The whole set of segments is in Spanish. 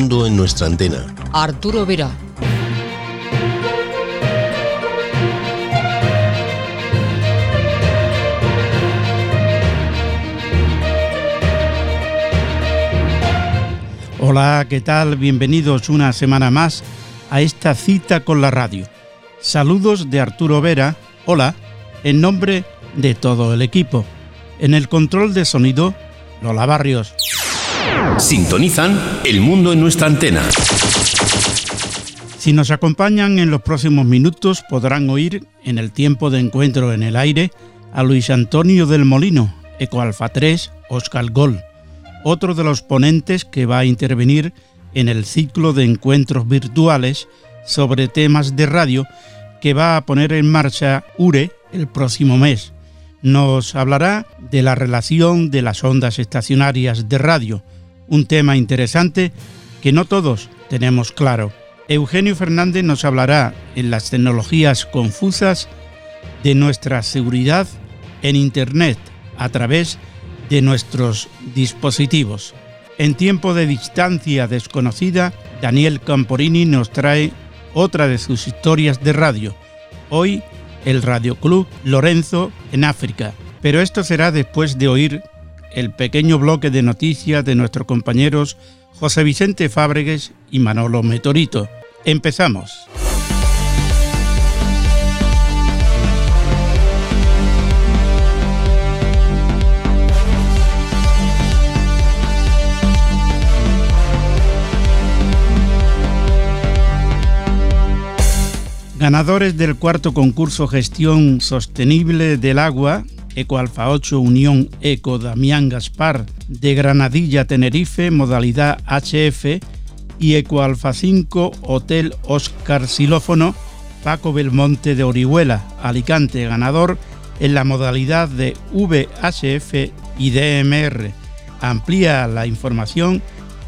mundo en nuestra antena. Arturo Vera. Hola, ¿qué tal? Bienvenidos una semana más a esta cita con la radio. Saludos de Arturo Vera, hola, en nombre de todo el equipo. En el control de sonido, Lola Barrios. Sintonizan El Mundo en nuestra antena. Si nos acompañan en los próximos minutos podrán oír en el tiempo de encuentro en el aire a Luis Antonio del Molino, Eco Alfa 3, Oscar Gol, otro de los ponentes que va a intervenir en el ciclo de encuentros virtuales sobre temas de radio que va a poner en marcha URE el próximo mes. Nos hablará de la relación de las ondas estacionarias de radio, un tema interesante que no todos tenemos claro. Eugenio Fernández nos hablará en las tecnologías confusas de nuestra seguridad en Internet a través de nuestros dispositivos. En tiempo de distancia desconocida, Daniel Camporini nos trae otra de sus historias de radio. Hoy, el Radio Club Lorenzo en África. Pero esto será después de oír el pequeño bloque de noticias de nuestros compañeros José Vicente Fábregues y Manolo Metorito. Empezamos. Ganadores del cuarto concurso Gestión Sostenible del Agua, Eco Alfa 8 Unión Eco Damián Gaspar de Granadilla Tenerife, modalidad HF, y Eco Alfa 5 Hotel Oscar Silófono, Paco Belmonte de Orihuela, Alicante, ganador en la modalidad de VHF y DMR. Amplía la información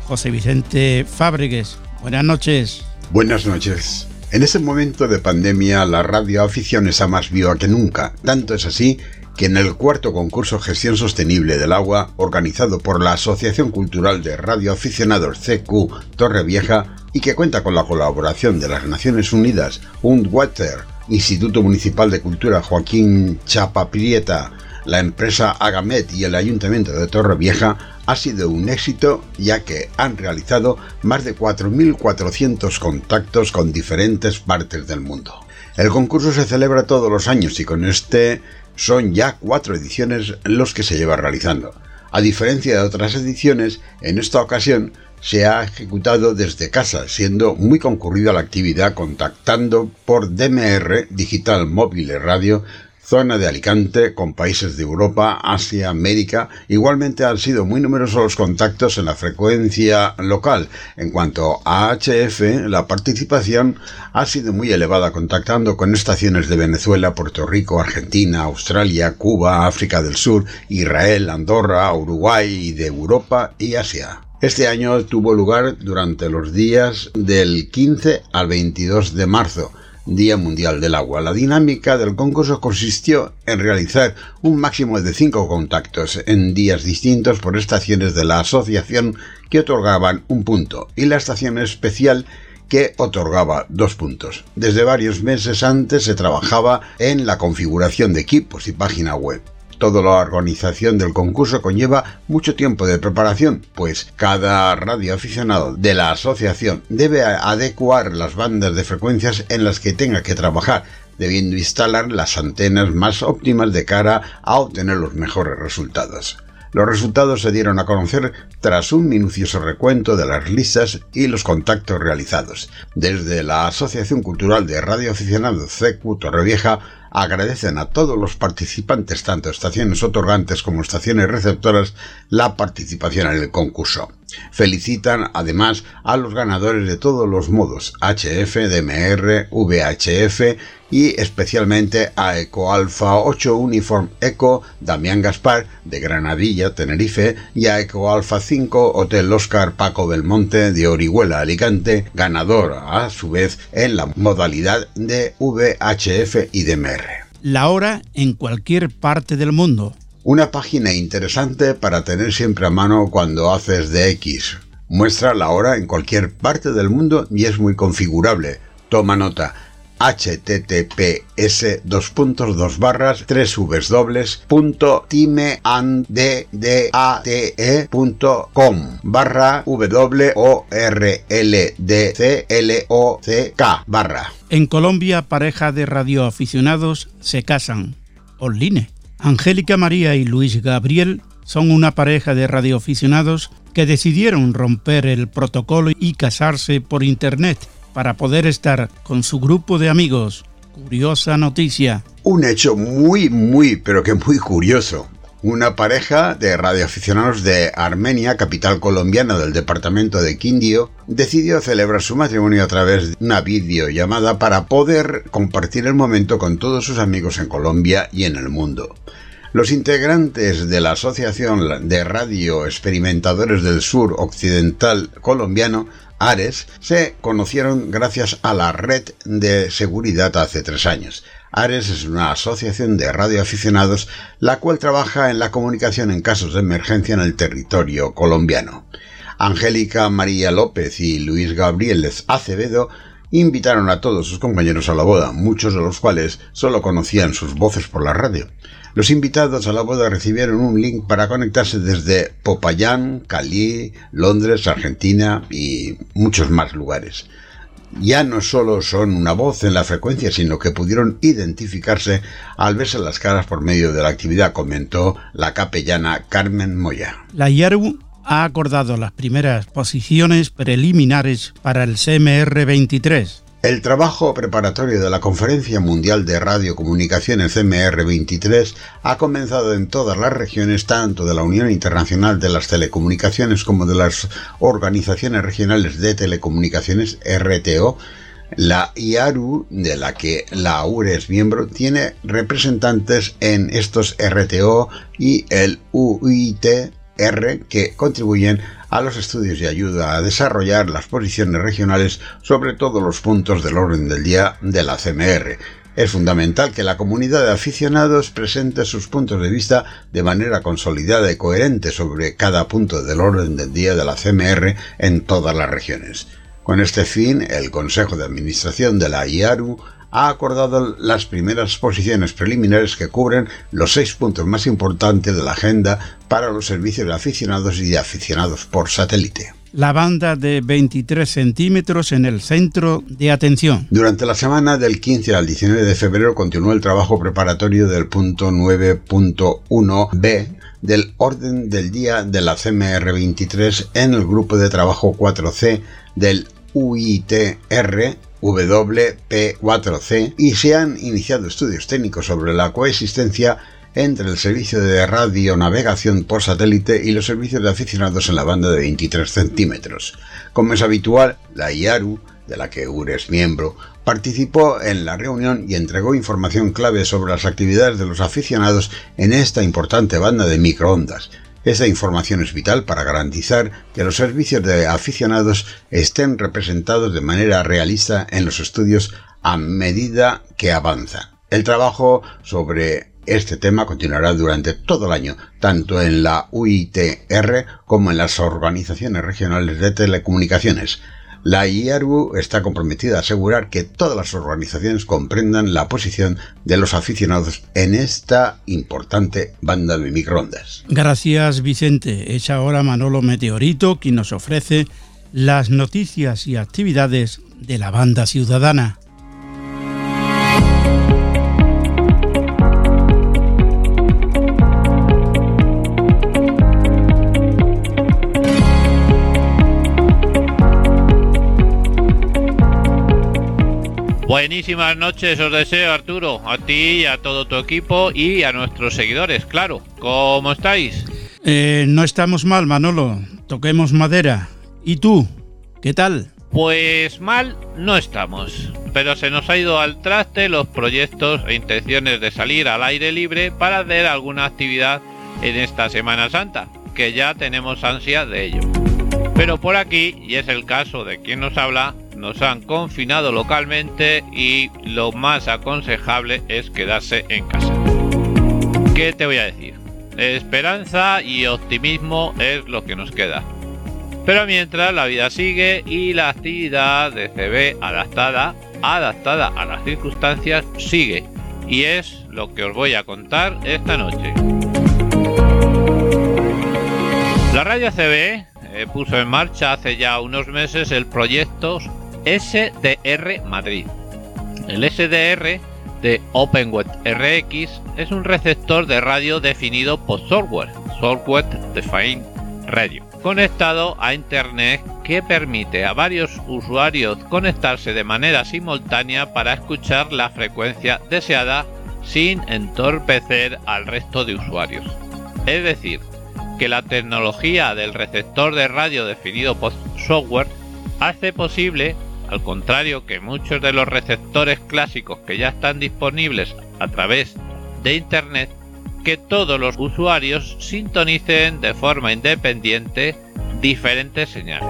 José Vicente Fábregues. Buenas noches. Buenas noches. En ese momento de pandemia, la radioafición está más viva que nunca. Tanto es así que en el cuarto concurso Gestión Sostenible del Agua, organizado por la Asociación Cultural de Radioaficionados CQ Torrevieja y que cuenta con la colaboración de las Naciones Unidas, UNDWATER, Instituto Municipal de Cultura Joaquín Chapaprieta, la empresa Agamet y el Ayuntamiento de Torrevieja, ha sido un éxito ya que han realizado más de 4.400 contactos con diferentes partes del mundo. El concurso se celebra todos los años y con este son ya cuatro ediciones los que se lleva realizando. A diferencia de otras ediciones, en esta ocasión se ha ejecutado desde casa, siendo muy concurrida la actividad contactando por DMR, Digital Móvil Radio, zona de Alicante, con países de Europa, Asia, América. Igualmente han sido muy numerosos los contactos en la frecuencia local. En cuanto a HF, la participación ha sido muy elevada, contactando con estaciones de Venezuela, Puerto Rico, Argentina, Australia, Cuba, África del Sur, Israel, Andorra, Uruguay y de Europa y Asia. Este año tuvo lugar durante los días del 15 al 22 de marzo Día Mundial del Agua. La dinámica del concurso consistió en realizar un máximo de cinco contactos en días distintos por estaciones de la asociación que otorgaban un punto y la estación especial que otorgaba dos puntos. Desde varios meses antes se trabajaba en la configuración de equipos y página web. Toda la organización del concurso conlleva mucho tiempo de preparación, pues cada radioaficionado de la asociación debe adecuar las bandas de frecuencias en las que tenga que trabajar, debiendo instalar las antenas más óptimas de cara a obtener los mejores resultados. Los resultados se dieron a conocer tras un minucioso recuento de las listas y los contactos realizados. Desde la Asociación Cultural de Radioaficionados CQ Torrevieja agradecen a todos los participantes, tanto estaciones otorgantes como estaciones receptoras, la participación en el concurso. Felicitan además a los ganadores de todos los modos, HF, DMR, VHF y especialmente a Eco Alfa 8 Uniform Eco Damián Gaspar de Granadilla, Tenerife y a Eco Alfa 5 Hotel Oscar Paco Belmonte de Orihuela, Alicante, ganador a su vez en la modalidad de VHF y DMR. La hora en cualquier parte del mundo una página interesante para tener siempre a mano cuando haces de X. Muestra la hora en cualquier parte del mundo y es muy configurable. Toma nota https dos puntos dos barras tres punto com barra w o r l d c l o c k barra. En Colombia pareja de radioaficionados se casan. Online Angélica María y Luis Gabriel son una pareja de radioaficionados que decidieron romper el protocolo y casarse por internet para poder estar con su grupo de amigos. Curiosa noticia. Un hecho muy, muy, pero que muy curioso. Una pareja de radioaficionados de Armenia, capital colombiana del departamento de Quindio, decidió celebrar su matrimonio a través de una videollamada para poder compartir el momento con todos sus amigos en Colombia y en el mundo. Los integrantes de la Asociación de Radio Experimentadores del Sur Occidental Colombiano Ares se conocieron gracias a la red de seguridad hace tres años. Ares es una asociación de radioaficionados la cual trabaja en la comunicación en casos de emergencia en el territorio colombiano. Angélica María López y Luis Gabriel Acevedo invitaron a todos sus compañeros a la boda, muchos de los cuales solo conocían sus voces por la radio. Los invitados a la boda recibieron un link para conectarse desde Popayán, Cali, Londres, Argentina y muchos más lugares. Ya no solo son una voz en la frecuencia, sino que pudieron identificarse al verse las caras por medio de la actividad, comentó la capellana Carmen Moya. La IARU ha acordado las primeras posiciones preliminares para el CMR 23 el trabajo preparatorio de la Conferencia Mundial de Radiocomunicaciones CMR23 ha comenzado en todas las regiones, tanto de la Unión Internacional de las Telecomunicaciones como de las Organizaciones Regionales de Telecomunicaciones RTO. La IARU, de la que la URE es miembro, tiene representantes en estos RTO y el UIT R que contribuyen a los estudios y ayuda a desarrollar las posiciones regionales sobre todos los puntos del orden del día de la CMR. Es fundamental que la comunidad de aficionados presente sus puntos de vista de manera consolidada y coherente sobre cada punto del orden del día de la CMR en todas las regiones. Con este fin, el Consejo de Administración de la IARU ha acordado las primeras posiciones preliminares que cubren los seis puntos más importantes de la agenda para los servicios de aficionados y de aficionados por satélite la banda de 23 centímetros en el centro de atención. Durante la semana del 15 al 19 de febrero continuó el trabajo preparatorio del punto 9.1b del orden del día de la CMR 23 en el grupo de trabajo 4C del UITR WP4C y se han iniciado estudios técnicos sobre la coexistencia entre el servicio de radionavegación por satélite y los servicios de aficionados en la banda de 23 centímetros. Como es habitual, la IARU, de la que URE es miembro, participó en la reunión y entregó información clave sobre las actividades de los aficionados en esta importante banda de microondas, esta información es vital para garantizar que los servicios de aficionados estén representados de manera realista en los estudios a medida que avanza. El trabajo sobre este tema continuará durante todo el año, tanto en la UITR como en las organizaciones regionales de telecomunicaciones. La IARU está comprometida a asegurar que todas las organizaciones comprendan la posición de los aficionados en esta importante banda de microondas. Gracias Vicente. Es ahora Manolo Meteorito quien nos ofrece las noticias y actividades de la banda ciudadana. Buenísimas noches os deseo Arturo, a ti y a todo tu equipo y a nuestros seguidores, claro. ¿Cómo estáis? Eh, no estamos mal, Manolo. Toquemos madera. ¿Y tú? ¿Qué tal? Pues mal no estamos, pero se nos ha ido al traste los proyectos e intenciones de salir al aire libre para hacer alguna actividad en esta Semana Santa, que ya tenemos ansia de ello. Pero por aquí, y es el caso de quien nos habla, nos han confinado localmente y lo más aconsejable es quedarse en casa. ¿Qué te voy a decir? Esperanza y optimismo es lo que nos queda. Pero mientras la vida sigue y la actividad de CB adaptada, adaptada a las circunstancias sigue. Y es lo que os voy a contar esta noche. La radio CB eh, puso en marcha hace ya unos meses el proyecto SDR Madrid. El SDR de OpenWeb RX es un receptor de radio definido por software, Software Defined Radio, conectado a Internet que permite a varios usuarios conectarse de manera simultánea para escuchar la frecuencia deseada sin entorpecer al resto de usuarios. Es decir, que la tecnología del receptor de radio definido por software hace posible al contrario que muchos de los receptores clásicos que ya están disponibles a través de Internet, que todos los usuarios sintonicen de forma independiente diferentes señales.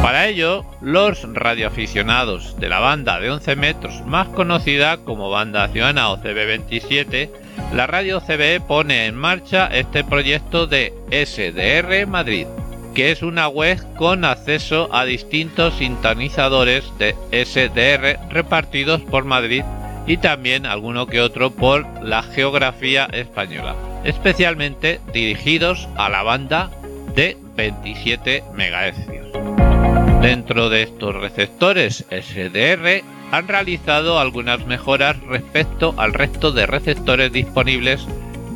Para ello, los radioaficionados de la banda de 11 metros, más conocida como banda ciudadana o CB27, la radio CB pone en marcha este proyecto de SDR Madrid, que es una web con acceso a distintos sintonizadores de SDR repartidos por Madrid y también alguno que otro por la geografía española, especialmente dirigidos a la banda de 27 MHz. Dentro de estos receptores SDR han realizado algunas mejoras respecto al resto de receptores disponibles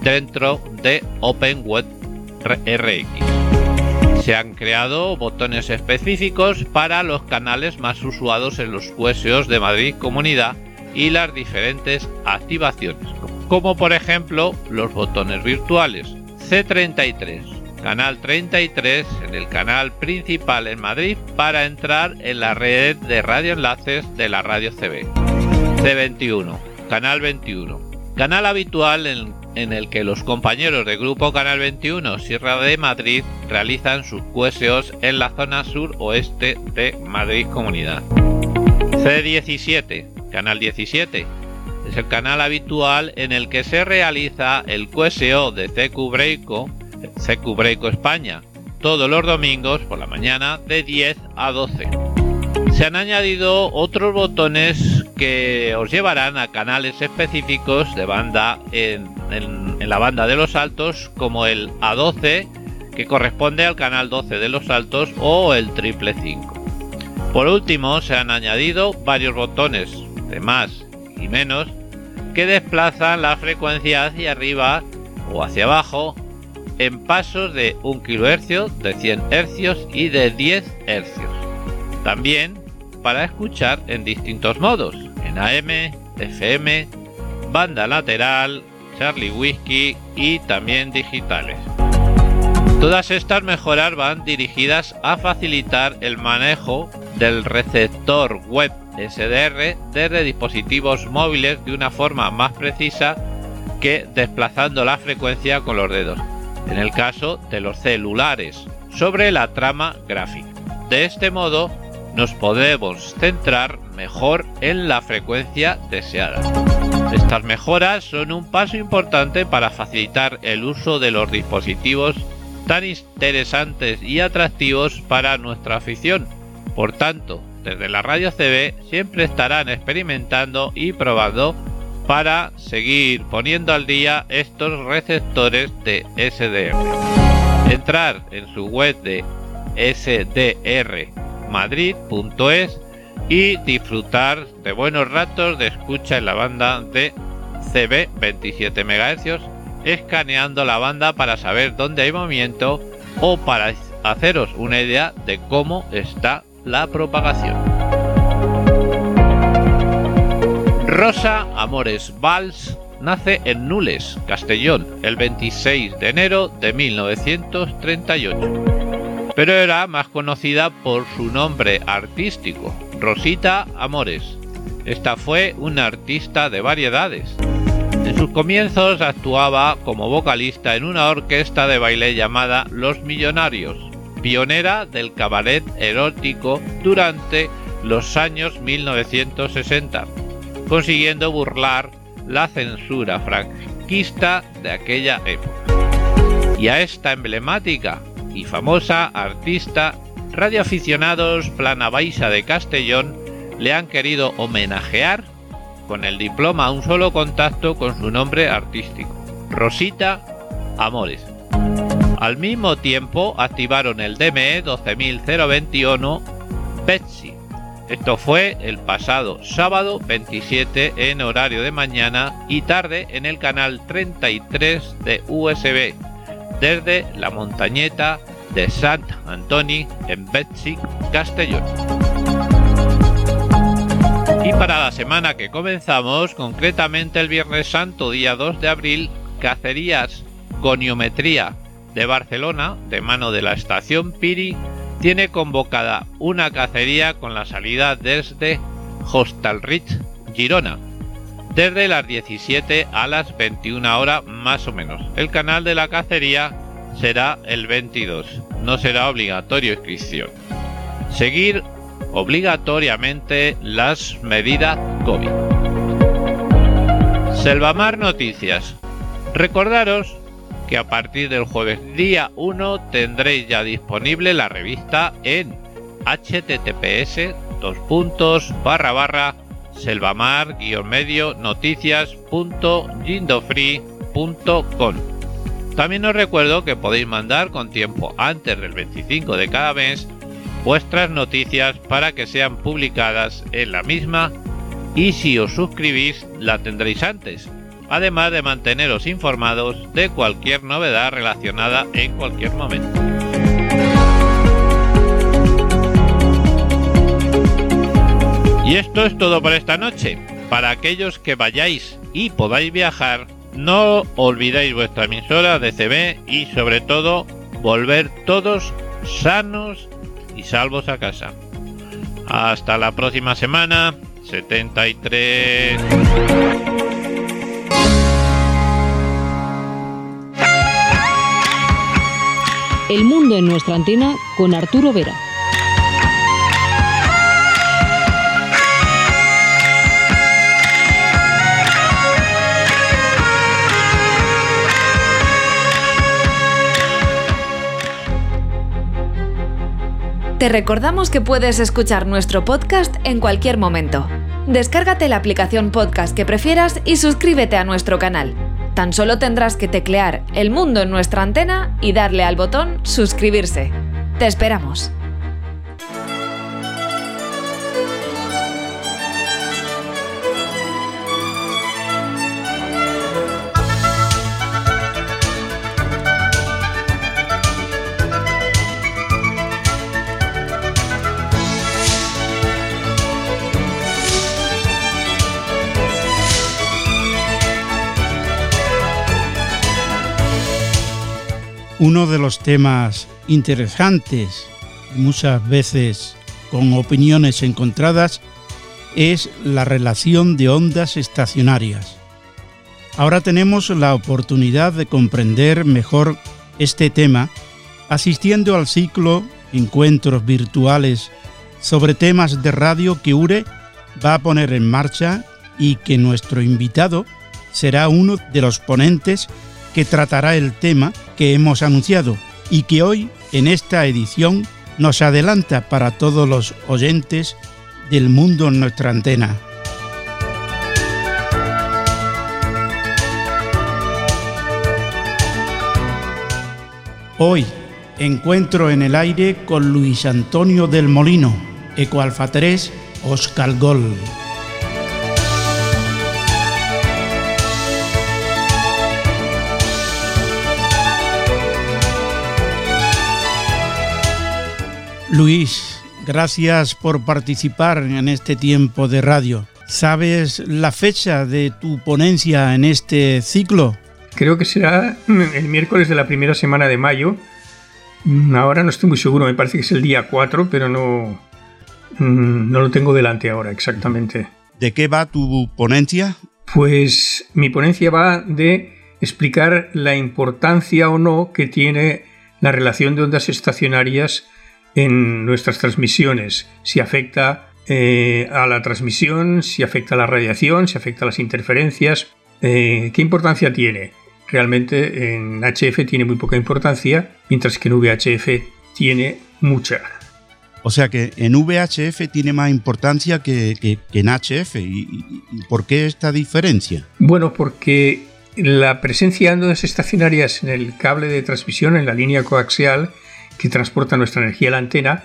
dentro de OpenWeb RX se han creado botones específicos para los canales más usados en los QSOs de Madrid Comunidad y las diferentes activaciones, como por ejemplo los botones virtuales. C33, canal 33 en el canal principal en Madrid para entrar en la red de radioenlaces de la radio CB, C21, canal 21, canal habitual en en el que los compañeros de Grupo Canal 21 Sierra de Madrid realizan sus QSOs en la zona sur-oeste de Madrid Comunidad. C17, Canal 17, es el canal habitual en el que se realiza el QSO de CQ Breako, CQ Breako España, todos los domingos por la mañana de 10 a 12. Se han añadido otros botones que os llevarán a canales específicos de banda en, la banda de los altos como el A12 que corresponde al canal 12 de los altos o el triple 5. Por último se han añadido varios botones de más y menos que desplazan la frecuencia hacia arriba o hacia abajo en pasos de 1 kHz, de 100 Hz y de 10 Hz. También para escuchar en distintos modos, en AM, FM, banda lateral, Charlie Whiskey y también digitales. Todas estas mejoras van dirigidas a facilitar el manejo del receptor web SDR desde dispositivos móviles de una forma más precisa que desplazando la frecuencia con los dedos, en el caso de los celulares, sobre la trama gráfica. De este modo, nos podemos centrar mejor en la frecuencia deseada. Estas mejoras son un paso importante para facilitar el uso de los dispositivos tan interesantes y atractivos para nuestra afición. Por tanto, desde la radio CB siempre estarán experimentando y probando para seguir poniendo al día estos receptores de SDR. Entrar en su web de SDR madrid.es y disfrutar de buenos ratos de escucha en la banda de CB 27 MHz, escaneando la banda para saber dónde hay movimiento o para haceros una idea de cómo está la propagación. Rosa Amores Valls nace en Nules, Castellón, el 26 de enero de 1938 pero era más conocida por su nombre artístico, Rosita Amores. Esta fue una artista de variedades. En sus comienzos actuaba como vocalista en una orquesta de baile llamada Los Millonarios, pionera del cabaret erótico durante los años 1960, consiguiendo burlar la censura franquista de aquella época. Y a esta emblemática y famosa artista radioaficionados Plana Baixa de Castellón le han querido homenajear con el diploma un solo contacto con su nombre artístico, Rosita Amores. Al mismo tiempo activaron el DME 12021 Betsy. Esto fue el pasado sábado 27 en horario de mañana y tarde en el canal 33 de USB desde la montañeta de Sant Antoni en Betsy, Castellón. Y para la semana que comenzamos, concretamente el Viernes Santo, día 2 de abril, Cacerías Goniometría de Barcelona, de mano de la estación Piri, tiene convocada una cacería con la salida desde Hostalrich, Girona, desde las 17 a las 21 horas más o menos. El canal de la cacería será el 22, no será obligatorio inscripción. Seguir obligatoriamente las medidas COVID. Selvamar Noticias. Recordaros que a partir del jueves día 1 tendréis ya disponible la revista en https dos puntos barra barra selvamar medio noticias.gindofree.com también os recuerdo que podéis mandar con tiempo antes del 25 de cada mes vuestras noticias para que sean publicadas en la misma y si os suscribís la tendréis antes, además de manteneros informados de cualquier novedad relacionada en cualquier momento. Esto es todo por esta noche. Para aquellos que vayáis y podáis viajar, no olvidéis vuestra emisora de CB y sobre todo volver todos sanos y salvos a casa. Hasta la próxima semana. 73. El mundo en nuestra antena con Arturo Vera. Te recordamos que puedes escuchar nuestro podcast en cualquier momento. Descárgate la aplicación podcast que prefieras y suscríbete a nuestro canal. Tan solo tendrás que teclear El Mundo en nuestra antena y darle al botón Suscribirse. Te esperamos. Uno de los temas interesantes muchas veces con opiniones encontradas es la relación de ondas estacionarias. Ahora tenemos la oportunidad de comprender mejor este tema asistiendo al ciclo Encuentros Virtuales sobre temas de radio que URE va a poner en marcha y que nuestro invitado será uno de los ponentes que tratará el tema que hemos anunciado y que hoy en esta edición nos adelanta para todos los oyentes del mundo en nuestra antena. Hoy encuentro en el aire con Luis Antonio del Molino, Ecoalfa 3, Oscar Gol. Luis, gracias por participar en este tiempo de radio. ¿Sabes la fecha de tu ponencia en este ciclo? Creo que será el miércoles de la primera semana de mayo. Mm, ahora no estoy muy seguro, me parece que es el día 4, pero no, mm, no lo tengo delante ahora exactamente. ¿De qué va tu ponencia? Pues mi ponencia va de explicar la importancia o no que tiene la relación de ondas estacionarias en nuestras transmisiones, si afecta eh, a la transmisión, si afecta a la radiación, si afecta a las interferencias. Eh, ¿Qué importancia tiene? realmente en HF tiene muy poca importancia, mientras que en VHF tiene mucha. O sea que en VHF tiene más importancia que, en HF. ¿Y, por qué esta diferencia? Bueno, porque la presencia de ondas estacionarias en el cable de transmisión, en la línea coaxial que transporta nuestra energía a la antena,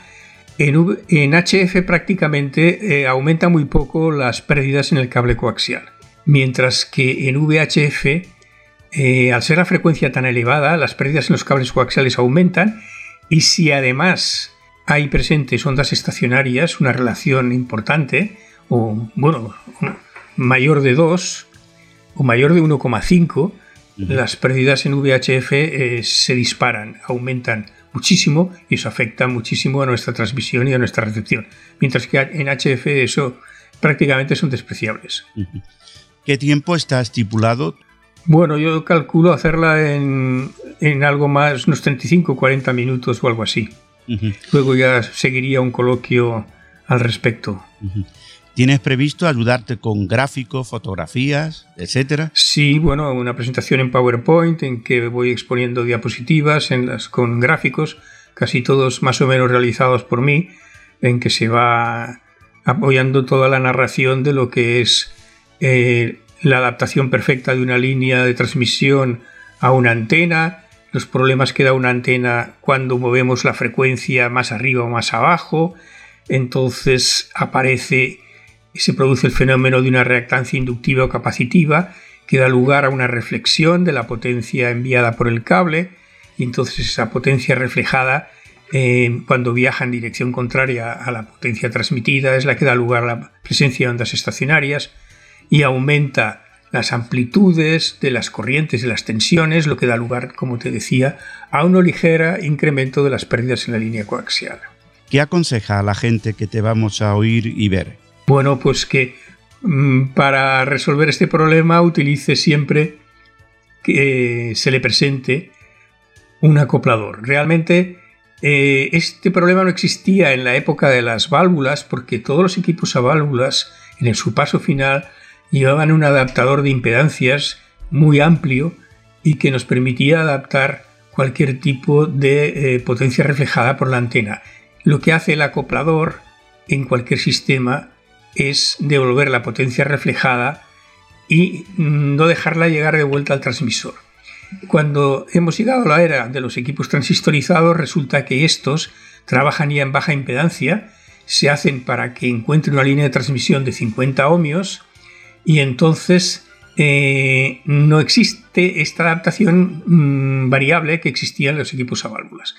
en, HF prácticamente eh, aumenta muy poco las pérdidas en el cable coaxial. Mientras que en VHF, eh, al ser la frecuencia tan elevada, las pérdidas en los cables coaxiales aumentan y si además hay presentes ondas estacionarias, una relación importante, o bueno, mayor de 2 o mayor de 1,5, las pérdidas en VHF eh, se disparan, aumentan muchísimo y eso afecta muchísimo a nuestra transmisión y a nuestra recepción. Mientras que en HF eso prácticamente son despreciables. ¿Qué tiempo está estipulado? Bueno, yo calculo hacerla en, en algo más, unos 35 40 minutos o algo así. Luego ya seguiría un coloquio al respecto. ¿Tienes previsto ayudarte con gráficos, fotografías, etcétera? Sí, bueno, una presentación en PowerPoint en que voy exponiendo diapositivas con gráficos, casi todos más o menos realizados por mí, en que se va apoyando toda la narración de lo que es eh, la adaptación perfecta de una línea de transmisión a una antena, los problemas que da una antena cuando movemos la frecuencia más arriba o más abajo. Entonces aparece y se produce el fenómeno de una reactancia inductiva o capacitiva que da lugar a una reflexión de la potencia enviada por el cable y entonces esa potencia reflejada eh, cuando viaja en dirección contraria a la potencia transmitida es la que da lugar a la presencia de ondas estacionarias y aumenta las amplitudes de las corrientes y las tensiones, lo que da lugar, como te decía, a un ligero incremento de las pérdidas en la línea coaxial. ¿Qué aconseja a la gente que te vamos a oír y ver? Bueno, pues que mm, para resolver este problema utilice siempre que se le presente un acoplador. Realmente eh, este problema no existía en la época de las válvulas porque todos los equipos a válvulas en su paso final llevaban un adaptador de impedancias muy amplio y que nos permitía adaptar cualquier tipo de eh, potencia reflejada por la antena. Lo que hace el acoplador en cualquier sistema es devolver la potencia reflejada y mm, no dejarla llegar de vuelta al transmisor. Cuando hemos llegado a la era de los equipos transistorizados, resulta que estos trabajan ya en baja impedancia, se hacen para que encuentre una línea de transmisión de 50 ohmios y entonces eh, no existe esta adaptación mm, variable que existía en los equipos a válvulas.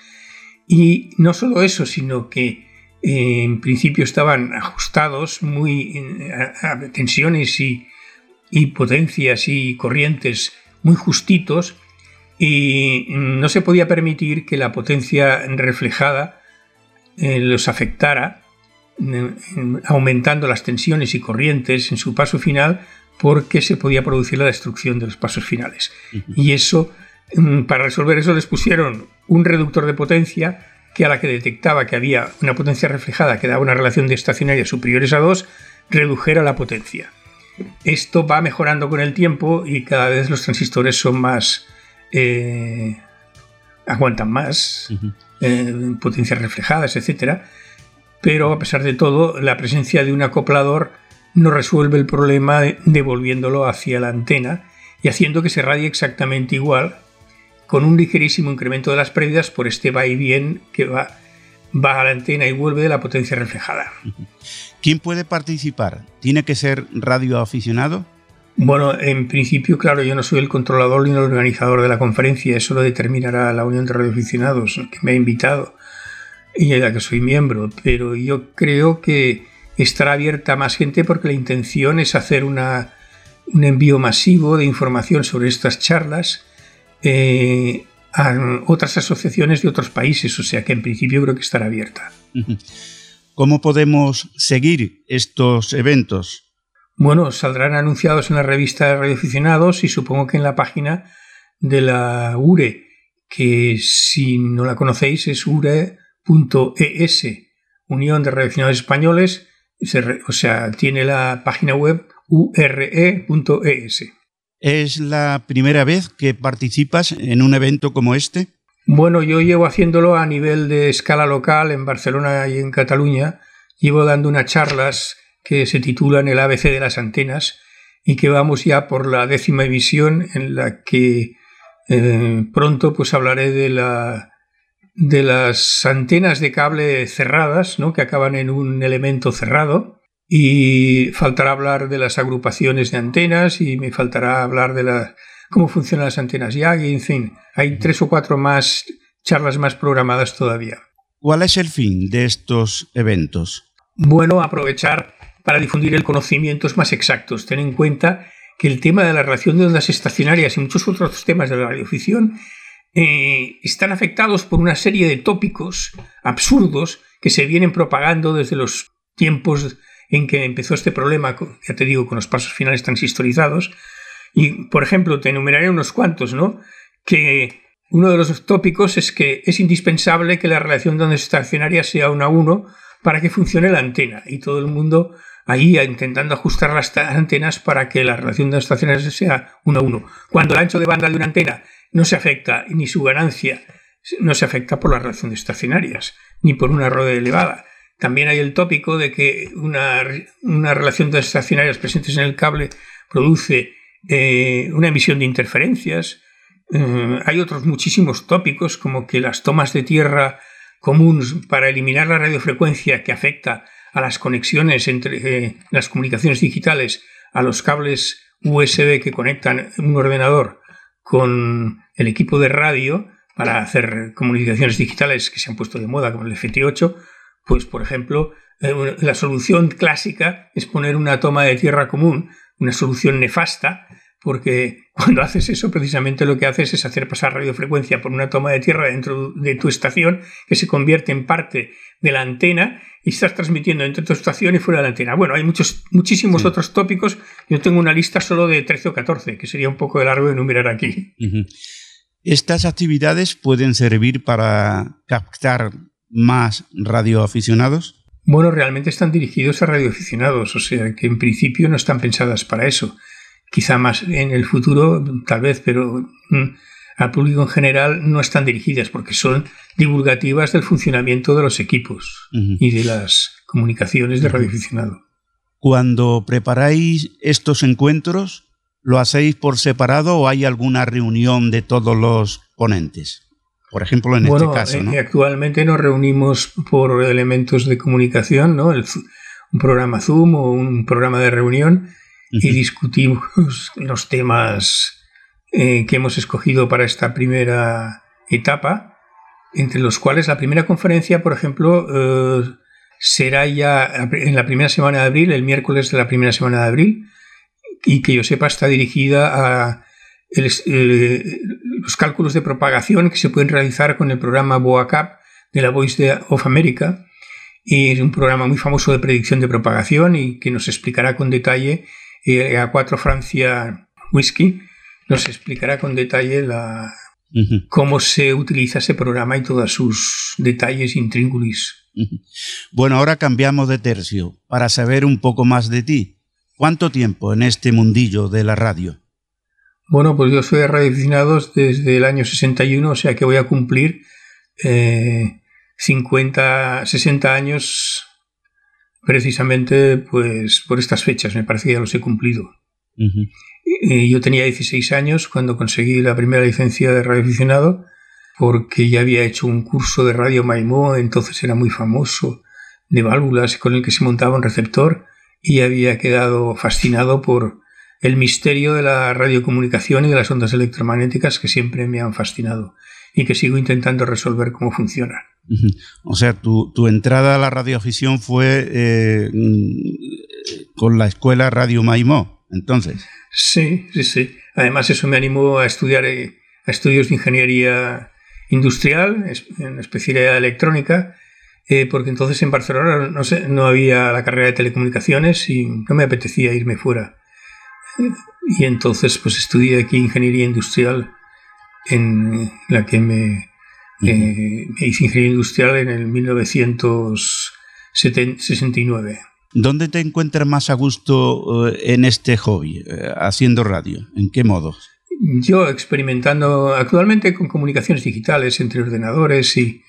Y no solo eso, sino que en principio estaban ajustados muy a, tensiones y, potencias y corrientes muy justitos y no se podía permitir que la potencia reflejada eh, los afectara aumentando las tensiones y corrientes en su paso final porque se podía producir la destrucción de los pasos finales. Y eso, mm, para resolver eso, les pusieron un reductor de potencia que a la que detectaba que había una potencia reflejada que daba una relación de estacionaria superiores a 2, redujera la potencia. Esto va mejorando con el tiempo y cada vez los transistores son más... Eh, aguantan más, eh, potencias reflejadas, etcétera pero a pesar de todo, la presencia de un acoplador no resuelve el problema devolviéndolo hacia la antena y haciendo que se radie exactamente igual, con un ligerísimo incremento de las pérdidas por este va y bien que va, va a la antena y vuelve de la potencia reflejada. ¿Quién puede participar? ¿Tiene que ser radioaficionado? Bueno, en principio, claro, yo no soy el controlador ni el organizador de la conferencia, eso lo determinará la Unión de Radioaficionados, que me ha invitado y de la que soy miembro, pero yo creo que estará abierta a más gente porque la intención es hacer una, un envío masivo de información sobre estas charlas eh, a otras asociaciones de otros países, o sea que en principio creo que estará abierta. ¿Cómo podemos seguir estos eventos? Bueno, saldrán anunciados en la revista de radioaficionados y supongo que en la página de la URE, que si no la conocéis es URE .es, Unión de Redaccionados Españoles, o sea, tiene la página web ure.es. ¿Es la primera vez que participas en un evento como este? Bueno, yo llevo haciéndolo a nivel de escala local en Barcelona y en Cataluña. Llevo dando unas charlas que se titulan El ABC de las antenas y que vamos ya por la décima emisión en la que eh, pronto pues hablaré de la de las antenas de cable cerradas, ¿no? que acaban en un elemento cerrado, y faltará hablar de las agrupaciones de antenas y me faltará hablar de la, cómo funcionan las antenas Yagi, en fin, hay tres o cuatro más charlas más programadas todavía. ¿Cuál es el fin de estos eventos? Bueno, aprovechar para difundir el conocimientos más exactos. Ten en cuenta que el tema de la relación de ondas estacionarias y muchos otros temas de la radioficción eh, están afectados por una serie de tópicos absurdos que se vienen propagando desde los tiempos en que empezó este problema, ya te digo, con los pasos finales transistorizados. Y, por ejemplo, te enumeraré unos cuantos, ¿no? Que uno de los tópicos es que es indispensable que la relación de ondas estacionarias sea 1 a 1 para que funcione la antena. Y todo el mundo ahí intentando ajustar las antenas para que la relación de ondas estacionarias sea 1 a 1. Cuando el ancho de banda de una antena no se afecta, ni su ganancia no se afecta por la relación de estacionarias, ni por una rueda elevada. También hay el tópico de que una, relación de estacionarias presentes en el cable produce eh, una emisión de interferencias. Eh, hay otros muchísimos tópicos, como que las tomas de tierra comunes para eliminar la radiofrecuencia que afecta a las conexiones entre eh, las comunicaciones digitales, a los cables USB que conectan un ordenador con el equipo de radio para hacer comunicaciones digitales que se han puesto de moda, como el FT8, pues por ejemplo, eh, la solución clásica es poner una toma de tierra común, una solución nefasta, porque cuando haces eso precisamente lo que haces es hacer pasar radiofrecuencia por una toma de tierra dentro de tu estación que se convierte en parte de la antena y estás transmitiendo entre tu estación y fuera de la antena. Bueno, hay muchos, muchísimos otros tópicos. Yo tengo una lista solo de 13 o 14, que sería un poco de largo de enumerar aquí. Estas actividades pueden servir para captar más radioaficionados. Bueno, realmente están dirigidos a radioaficionados, o sea que en principio no están pensadas para eso. Quizá más en el futuro, tal vez, pero mm, al público en general no están dirigidas porque son divulgativas del funcionamiento de los equipos y de las comunicaciones de radioaficionado. Cuando preparáis estos encuentros, ¿lo hacéis por separado o hay alguna reunión de todos los ponentes? Por ejemplo, en este caso. ¿no? Eh, actualmente nos reunimos por elementos de comunicación, ¿no? un programa Zoom o un programa de reunión y discutimos los temas eh, que hemos escogido para esta primera etapa, entre los cuales la primera conferencia, por ejemplo, eh, será ya en la primera semana de abril, el miércoles de la primera semana de abril, y que yo sepa está dirigida a eh, los cálculos de propagación que se pueden realizar con el programa BOACAP de la Voice of America. Y es un programa muy famoso de predicción de propagación y que nos explicará con detalle a 4 Francia Whisky nos explicará con detalle la, cómo se utiliza ese programa y todos sus detalles intríngulis. Bueno, ahora cambiamos de tercio para saber un poco más de ti. ¿Cuánto tiempo en este mundillo de la radio? Bueno, pues yo soy de radioaficionados desde el año 61, o sea que voy a cumplir 50, eh, 60 años precisamente pues por estas fechas. Me parece que ya los he cumplido. Yo tenía 16 años cuando conseguí la primera licencia de radioaficionado porque ya había hecho un curso de radio Maimó, entonces era muy famoso, de válvulas con el que se montaba un receptor y había quedado fascinado por el misterio de la radiocomunicación y de las ondas electromagnéticas que siempre me han fascinado y que sigo intentando resolver cómo funcionan. O sea, tu, entrada a la radioafición fue eh, con la escuela Radio Maimó, entonces. Sí, sí, sí. Además eso me animó a estudiar eh, a estudios de ingeniería industrial, en especialidad electrónica, eh, porque entonces en Barcelona no, sé, no había la carrera de telecomunicaciones y no me apetecía irme fuera. Y entonces pues estudié aquí ingeniería industrial en la que me, eh, me hice ingeniería industrial en el 1969. ¿Dónde te encuentras más a gusto eh, en este hobby, eh, haciendo radio? ¿En qué modo? Yo experimentando actualmente con comunicaciones digitales entre ordenadores y,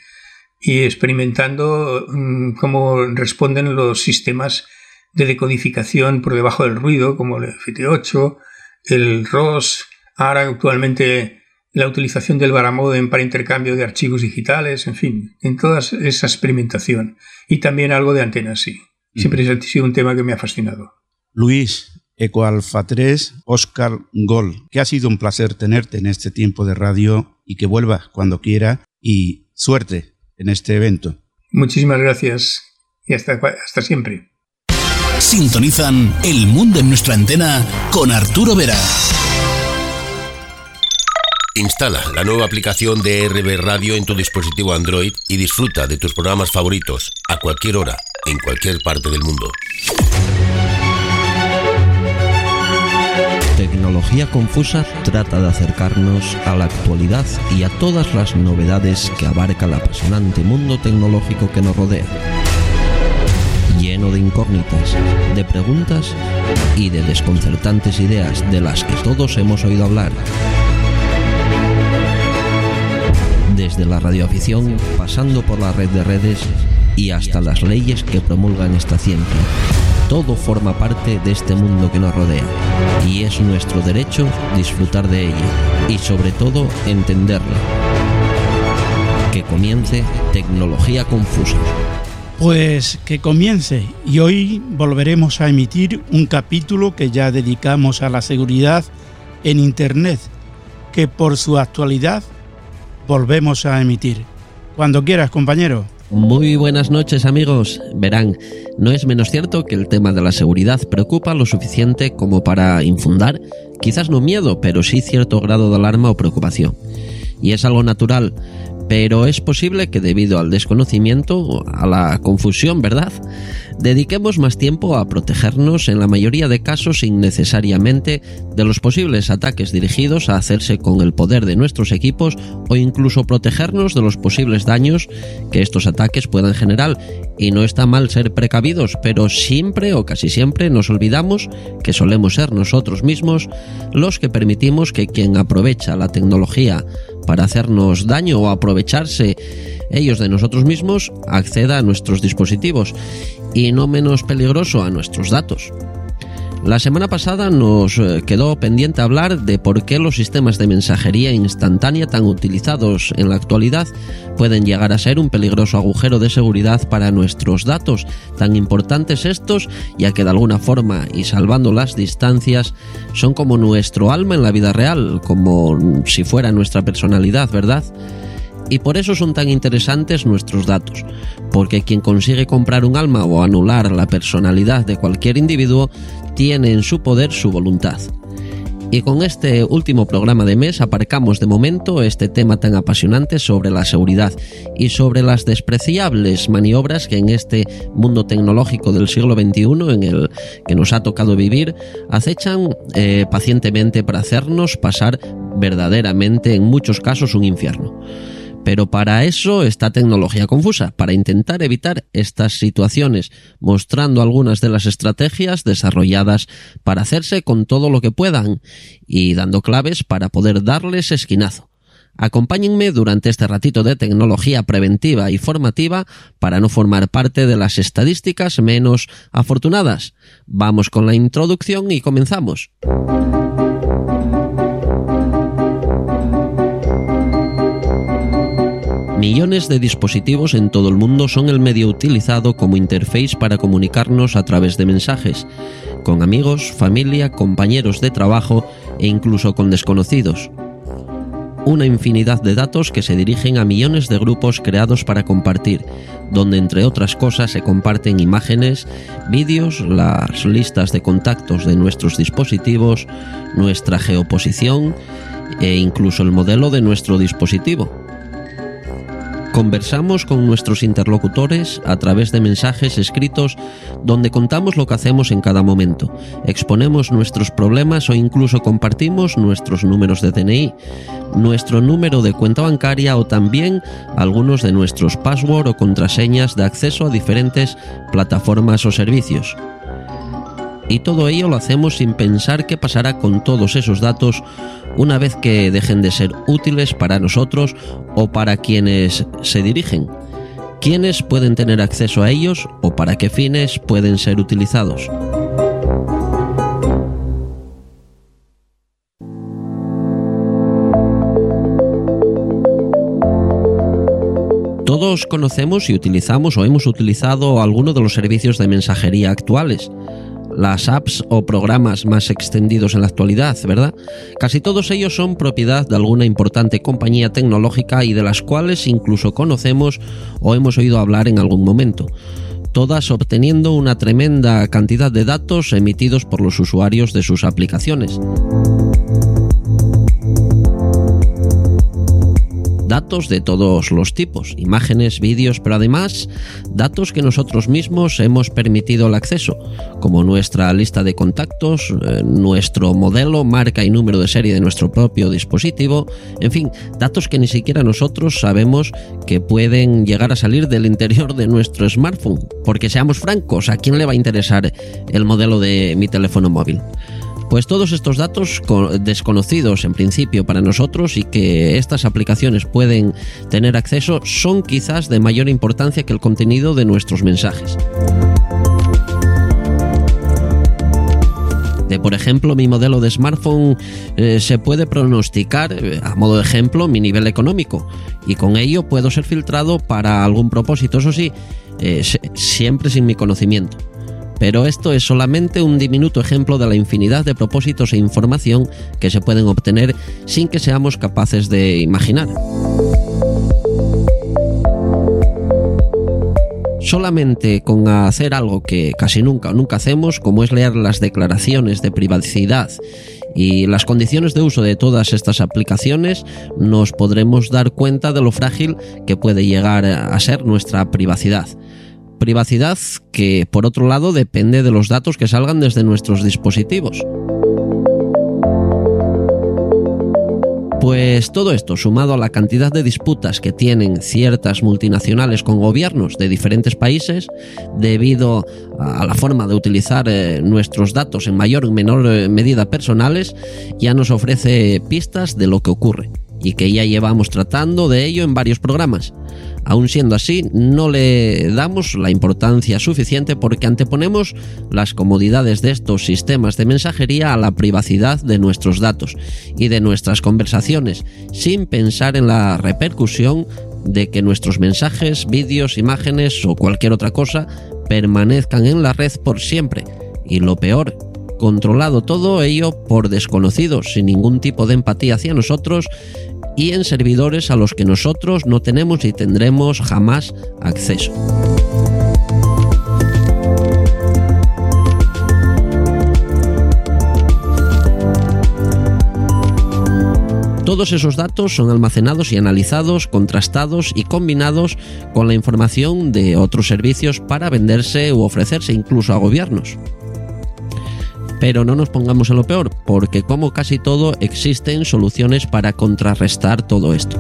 experimentando mm, cómo responden los sistemas de decodificación por debajo del ruido, como el FT8, el ROS, ahora actualmente la utilización del Baramodem para intercambio de archivos digitales, en fin, en toda esa experimentación. Y también algo de antenas, sí. Siempre ha sido un tema que me ha fascinado. Luis, Ecoalfa 3, Oscar Gol, que ha sido un placer tenerte en este tiempo de radio y que vuelvas cuando quiera y suerte en este evento. Muchísimas gracias y hasta, hasta siempre. Sintonizan El Mundo en nuestra antena con Arturo Vera. Instala la nueva aplicación de RB Radio en tu dispositivo Android y disfruta de tus programas favoritos a cualquier hora, en cualquier parte del mundo. Tecnología Confusa trata de acercarnos a la actualidad y a todas las novedades que abarca el apasionante mundo tecnológico que nos rodea. Lleno de incógnitas, de preguntas y de desconcertantes ideas de las que todos hemos oído hablar desde la radioafición, pasando por la red de redes y hasta las leyes que promulgan esta ciencia. Todo forma parte de este mundo que nos rodea y es nuestro derecho disfrutar de ella y sobre todo entenderla. Que comience Tecnología Confusa. Pues que comience y hoy volveremos a emitir un capítulo que ya dedicamos a la seguridad en Internet, que por su actualidad volvemos a emitir. Cuando quieras, compañero. Muy buenas noches amigos. Verán, no es menos cierto que el tema de la seguridad preocupa lo suficiente como para infundar, quizás no miedo, pero sí cierto grado de alarma o preocupación. Y es algo natural, pero es posible que debido al desconocimiento, a la confusión, ¿verdad? dediquemos más tiempo a protegernos en la mayoría de casos innecesariamente de los posibles ataques dirigidos a hacerse con el poder de nuestros equipos o incluso protegernos de los posibles daños que estos ataques puedan generar. Y no está mal ser precavidos, pero siempre o casi siempre nos olvidamos que solemos ser nosotros mismos los que permitimos que quien aprovecha la tecnología para hacernos daño o aprovecharse ellos de nosotros mismos acceda a nuestros dispositivos y no menos peligroso a nuestros datos. La semana pasada nos eh, quedó pendiente hablar de por qué los sistemas de mensajería instantánea tan utilizados en la actualidad pueden llegar a ser un peligroso agujero de seguridad para nuestros datos, tan importantes estos, ya que de alguna forma y salvando las distancias son como nuestro alma en la vida real, como si fuera nuestra personalidad, ¿verdad? Y por eso son tan interesantes nuestros datos, porque quien consigue comprar un alma o anular la personalidad de cualquier individuo tiene en su poder su voluntad. Y con este último programa de mes aparcamos de momento este tema tan apasionante sobre la seguridad y sobre las despreciables maniobras que en este mundo tecnológico del siglo XXI en el que nos ha tocado vivir acechan eh, pacientemente para hacernos pasar verdaderamente en muchos casos un infierno. Pero para eso está tecnología confusa, para intentar evitar estas situaciones, mostrando algunas de las estrategias desarrolladas para hacerse con todo lo que puedan y dando claves para poder darles esquinazo. Acompáñenme durante este ratito de tecnología preventiva y formativa para no formar parte de las estadísticas menos afortunadas. Vamos con la introducción y comenzamos. Millones de dispositivos en todo el mundo son el medio utilizado como interface para comunicarnos a través de mensajes, con amigos, familia, compañeros de trabajo e incluso con desconocidos. Una infinidad de datos que se dirigen a millones de grupos creados para compartir, donde entre otras cosas se comparten imágenes, vídeos, las listas de contactos de nuestros dispositivos, nuestra geoposición e incluso el modelo de nuestro dispositivo. Conversamos con nuestros interlocutores a través de mensajes escritos donde contamos lo que hacemos en cada momento, exponemos nuestros problemas o incluso compartimos nuestros números de DNI, nuestro número de cuenta bancaria o también algunos de nuestros password o contraseñas de acceso a diferentes plataformas o servicios. Y todo ello lo hacemos sin pensar qué pasará con todos esos datos una vez que dejen de ser útiles para nosotros o para quienes se dirigen. ¿Quiénes pueden tener acceso a ellos o para qué fines pueden ser utilizados? Todos conocemos y utilizamos o hemos utilizado alguno de los servicios de mensajería actuales, las apps o programas más extendidos en la actualidad, ¿verdad? Casi todos ellos son propiedad de alguna importante compañía tecnológica y de las cuales incluso conocemos o hemos oído hablar en algún momento todas obteniendo una tremenda cantidad de datos emitidos por los usuarios de sus aplicaciones. Datos de todos los tipos, imágenes, vídeos, pero además datos que nosotros mismos hemos permitido el acceso, como nuestra lista de contactos, eh, nuestro modelo, marca y número de serie de nuestro propio dispositivo, en fin, datos que ni siquiera nosotros sabemos que pueden llegar a salir del interior de nuestro smartphone, porque seamos francos, ¿a quién le va a interesar el modelo de mi teléfono móvil? Pues todos estos datos desconocidos en principio para nosotros y que estas aplicaciones pueden tener acceso son quizás de mayor importancia que el contenido de nuestros mensajes. De, por ejemplo, mi modelo de smartphone eh, se puede pronosticar, eh, a modo de ejemplo, mi nivel económico y con ello puedo ser filtrado para algún propósito, eso sí, eh, siempre sin mi conocimiento. Pero esto es solamente un diminuto ejemplo de la infinidad de propósitos e información que se pueden obtener sin que seamos capaces de imaginar. solamente con hacer algo que casi nunca o nunca hacemos, como es leer las declaraciones de privacidad y las condiciones de uso de todas estas aplicaciones, nos podremos dar cuenta de lo frágil que puede llegar a ser nuestra privacidad. Privacidad que, por otro lado, depende de los datos que salgan desde nuestros dispositivos. Pues todo esto, sumado a la cantidad de disputas que tienen ciertas multinacionales con gobiernos de diferentes países, debido a la forma de utilizar eh, nuestros datos en mayor o menor eh, medida personales, ya nos ofrece pistas de lo que ocurre y que ya llevamos tratando de ello en varios programas. Aún siendo así, no le damos la importancia suficiente porque anteponemos las comodidades de estos sistemas de mensajería a la privacidad de nuestros datos y de nuestras conversaciones, sin pensar en la repercusión de que nuestros mensajes, vídeos, imágenes o cualquier otra cosa permanezcan en la red por siempre. Y lo peor, controlado todo ello por desconocidos, sin ningún tipo de empatía hacia nosotros y en servidores a los que nosotros no tenemos y tendremos jamás acceso. Todos esos datos son almacenados y analizados, contrastados y combinados con la información de otros servicios para venderse u ofrecerse incluso a gobiernos. Pero no nos pongamos en lo peor, porque como casi todo existen soluciones para contrarrestar todo esto.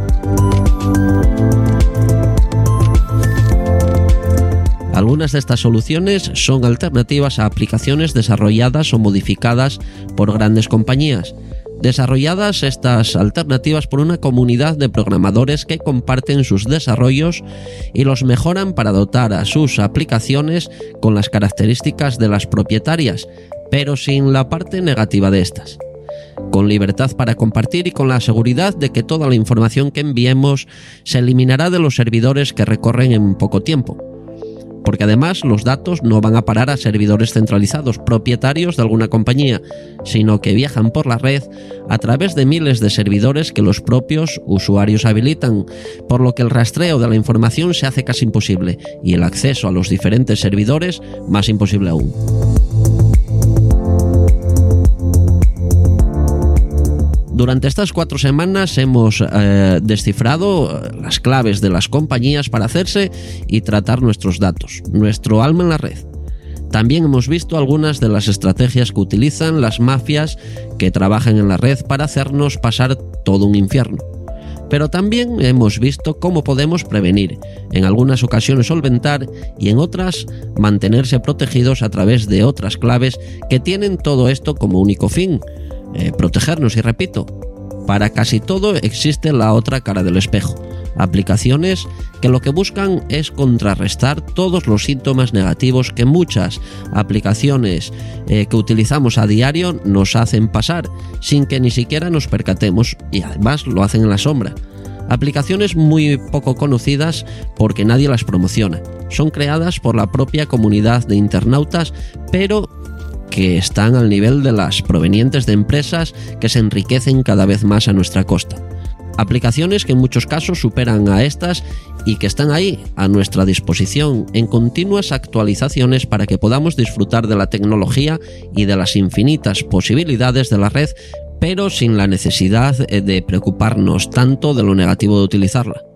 Algunas de estas soluciones son alternativas a aplicaciones desarrolladas o modificadas por grandes compañías, desarrolladas estas alternativas por una comunidad de programadores que comparten sus desarrollos y los mejoran para dotar a sus aplicaciones con las características de las propietarias, pero sin la parte negativa de estas. Con libertad para compartir y con la seguridad de que toda la información que enviemos se eliminará de los servidores que recorren en poco tiempo. Porque además los datos no van a parar a servidores centralizados propietarios de alguna compañía, sino que viajan por la red a través de miles de servidores que los propios usuarios habilitan, por lo que el rastreo de la información se hace casi imposible y el acceso a los diferentes servidores más imposible aún. Durante estas cuatro semanas hemos eh, descifrado eh, las claves de las compañías para hacerse y tratar nuestros datos, nuestro alma en la red. También hemos visto algunas de las estrategias que utilizan las mafias que trabajan en la red para hacernos pasar todo un infierno. Pero también hemos visto cómo podemos prevenir, en algunas ocasiones solventar y en otras mantenerse protegidos a través de otras claves que tienen todo esto como único fin, eh, protegernos y repito, para casi todo existe la otra cara del espejo, aplicaciones que lo que buscan es contrarrestar todos los síntomas negativos que muchas aplicaciones eh, que utilizamos a diario nos hacen pasar sin que ni siquiera nos percatemos y además lo hacen en la sombra. Aplicaciones muy poco conocidas porque nadie las promociona. Son creadas por la propia comunidad de internautas, pero que están al nivel de las provenientes de empresas que se enriquecen cada vez más a nuestra costa. Aplicaciones que en muchos casos superan a estas y que están ahí a nuestra disposición en continuas actualizaciones para que podamos disfrutar de la tecnología y de las infinitas posibilidades de la red, pero sin la necesidad eh, de preocuparnos tanto de lo negativo de utilizarla.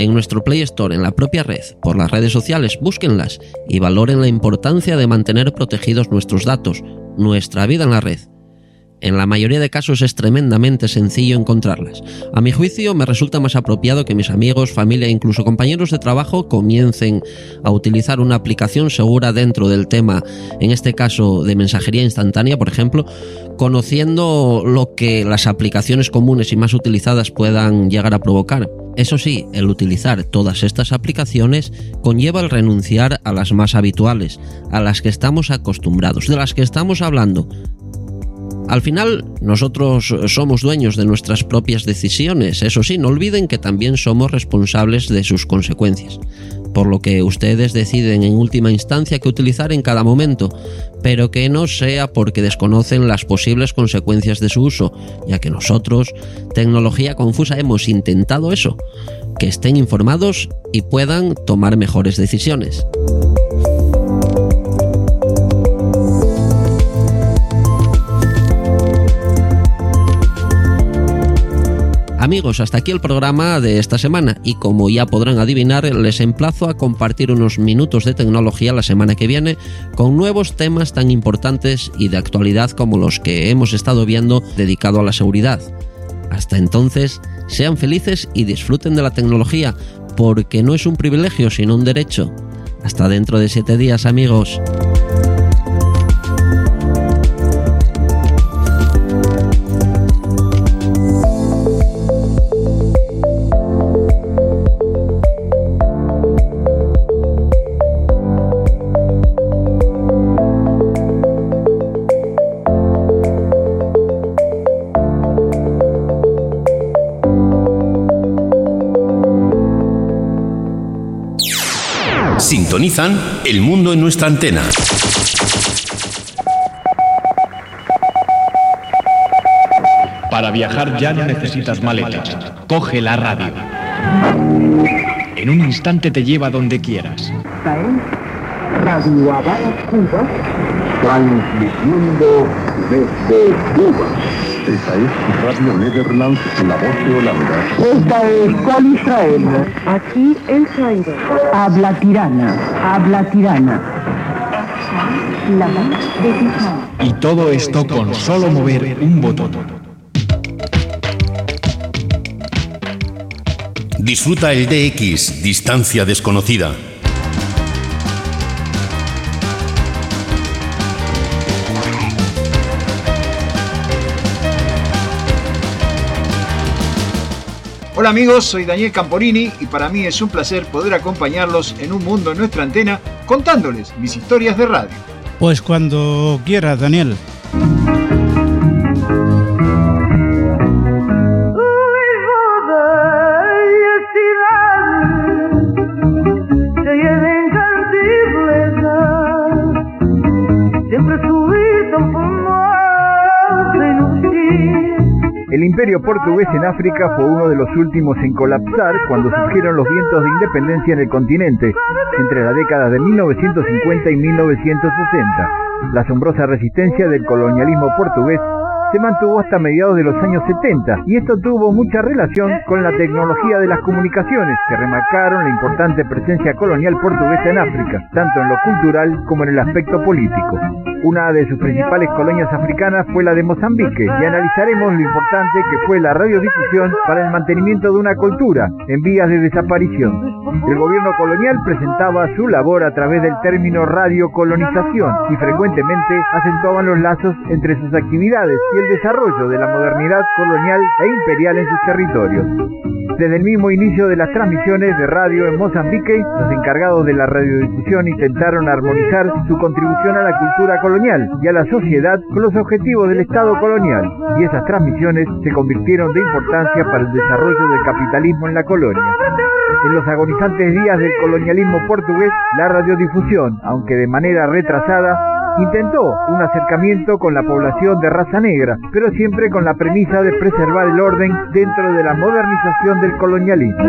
En nuestro Play Store, en la propia red, por las redes sociales, búsquenlas y valoren la importancia de mantener protegidos nuestros datos, nuestra vida en la red. En la mayoría de casos es tremendamente sencillo encontrarlas. A mi juicio me resulta más apropiado que mis amigos, familia e incluso compañeros de trabajo comiencen a utilizar una aplicación segura dentro del tema, en este caso de mensajería instantánea, por ejemplo, conociendo lo que las aplicaciones comunes y más utilizadas puedan llegar a provocar. Eso sí, el utilizar todas estas aplicaciones conlleva el renunciar a las más habituales, a las que estamos acostumbrados, de las que estamos hablando, al final, nosotros somos dueños de nuestras propias decisiones, eso sí, no olviden que también somos responsables de sus consecuencias, por lo que ustedes deciden en última instancia qué utilizar en cada momento, pero que no sea porque desconocen las posibles consecuencias de su uso, ya que nosotros, Tecnología Confusa, hemos intentado eso, que estén informados y puedan tomar mejores decisiones. Amigos, hasta aquí el programa de esta semana y como ya podrán adivinar, les emplazo a compartir unos minutos de tecnología la semana que viene con nuevos temas tan importantes y de actualidad como los que hemos estado viendo dedicado a la seguridad. Hasta entonces, sean felices y disfruten de la tecnología, porque no es un privilegio sino un derecho. Hasta dentro de siete días, amigos. Sintonizan El Mundo en nuestra antena. Para viajar ya no necesitas maletas. Coge la radio. En un instante te lleva donde quieras. Radio Habana, Cuba, transmitiendo desde Cuba. Esta es Radio Netherlands, la voz de Holanda. Esta es Col Israel. Aquí el Cairo. Habla tirana, habla tirana. La voz de. Y todo esto con solo mover un botón. Disfruta el DX, distancia desconocida. Hola amigos, soy Daniel Camporini y para mí es un placer poder acompañarlos en un mundo en nuestra antena contándoles mis historias de radio. Pues cuando quieras, Daniel. Imperio portugués en África fue uno de los últimos en colapsar cuando surgieron los vientos de independencia en el continente, entre las décadas de 1950 y 1960. La asombrosa resistencia del colonialismo portugués se mantuvo hasta mediados de los años 70 y esto tuvo mucha relación con la tecnología de las comunicaciones que remarcaron la importante presencia colonial portuguesa en África, tanto en lo cultural como en el aspecto político. Una de sus principales colonias africanas fue la de Mozambique y analizaremos lo importante que fue la radiodifusión para el mantenimiento de una cultura en vías de desaparición. El gobierno colonial presentaba su labor a través del término radiocolonización y frecuentemente acentuaban los lazos entre sus actividades y el desarrollo de la modernidad colonial e imperial en sus territorios. Desde el mismo inicio de las transmisiones de radio en Mozambique, los encargados de la radiodifusión intentaron armonizar su contribución a la cultura colonial y a la sociedad con los objetivos del Estado colonial, y esas transmisiones se convirtieron de importancia para el desarrollo del capitalismo en la colonia. En los agonizantes días del colonialismo portugués, la radiodifusión, aunque de manera retrasada, intentó un acercamiento con la población de raza negra, pero siempre con la premisa de preservar el orden dentro de la modernización del colonialismo.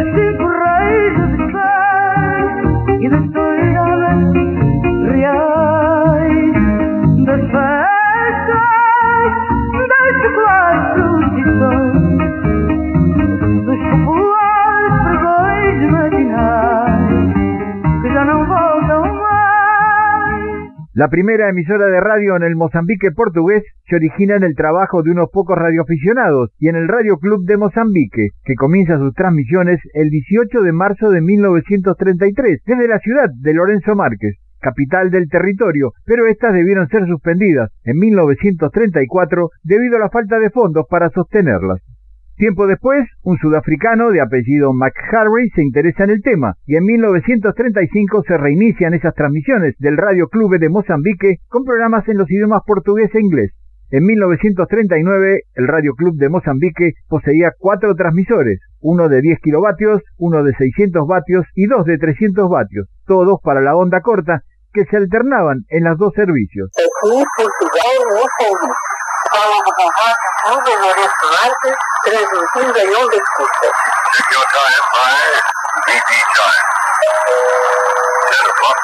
La primera emisora de radio en el Mozambique portugués se origina en el trabajo de unos pocos radioaficionados y en el Radio Club de Mozambique, que comienza sus transmisiones el 18 de marzo de 1933 desde la ciudad de Lorenzo Márquez, capital del territorio, pero estas debieron ser suspendidas en 1934 debido a la falta de fondos para sostenerlas. Tiempo después, un sudafricano de apellido McHarry se interesa en el tema y en 1935 se reinician esas transmisiones del Radio Club de Mozambique con programas en los idiomas portugués e inglés. En 1939, el Radio Club de Mozambique poseía cuatro transmisores, uno de 10 kilovatios, uno de 600 vatios y dos de 300 vatios, todos para la onda corta, que se alternaban en los dos servicios. Transmitindo em ondas curtas. Take your time by BP time. 10 o'clock.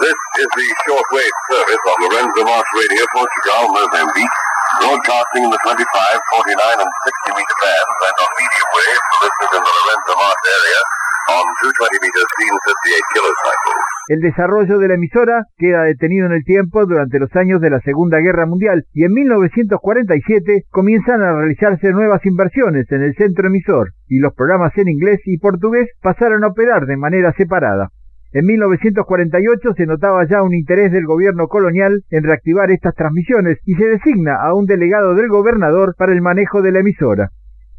This is the shortwave service on Lorenzo March Radio, Portugal, Mozambique, broadcasting in the 25, 49, and 60 meter bands and on medium wave for listeners in the Lorenzo March area on 220 meters, 58 kilocycles. El desarrollo de la emisora queda detenido en el tiempo durante los años de la Segunda Guerra Mundial y en 1947 comienzan a realizarse nuevas inversiones en el centro emisor y los programas en inglés y portugués pasaron a operar de manera separada. En 1948 se notaba ya un interés del gobierno colonial en reactivar estas transmisiones y se designa a un delegado del gobernador para el manejo de la emisora.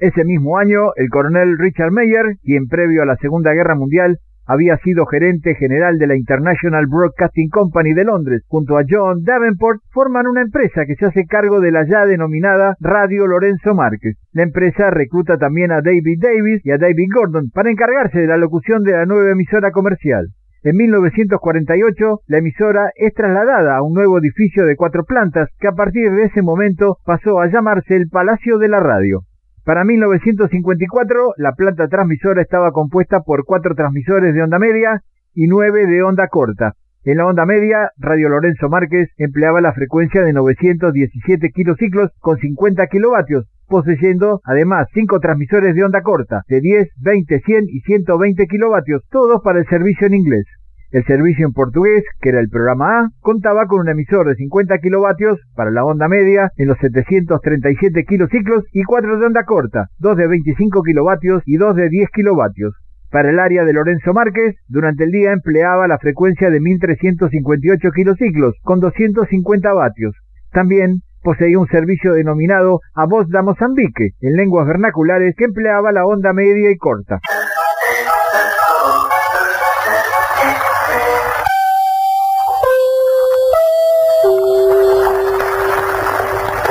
Ese mismo año, el coronel Richard Mayer, quien previo a la Segunda Guerra Mundial había sido gerente general de la International Broadcasting Company de Londres, junto a John Davenport, forman una empresa que se hace cargo de la ya denominada Radio Lorenzo Márquez. La empresa recluta también a David Davis y a David Gordon para encargarse de la locución de la nueva emisora comercial. En 1948, la emisora es trasladada a un nuevo edificio de cuatro plantas que a partir de ese momento pasó a llamarse el Palacio de la Radio. Para 1954, la planta transmisora estaba compuesta por cuatro transmisores de onda media y nueve de onda corta. En la onda media, Radio Lorenzo Márquez empleaba la frecuencia de 917 kilociclos con 50 kilovatios, poseyendo además cinco transmisores de onda corta de 10, 20, 100 y 120 kilovatios, todos para el servicio en inglés. El servicio en portugués, que era el programa A, contaba con un emisor de 50 kilovatios para la onda media en los 737 kilociclos y cuatro de onda corta, dos de 25 kilovatios y dos de 10 kilovatios. Para el área de Lorenzo Márquez, durante el día empleaba la frecuencia de 1358 kilociclos con 250 vatios. También poseía un servicio denominado A Voz da Mozambique, en lenguas vernaculares, que empleaba la onda media y corta.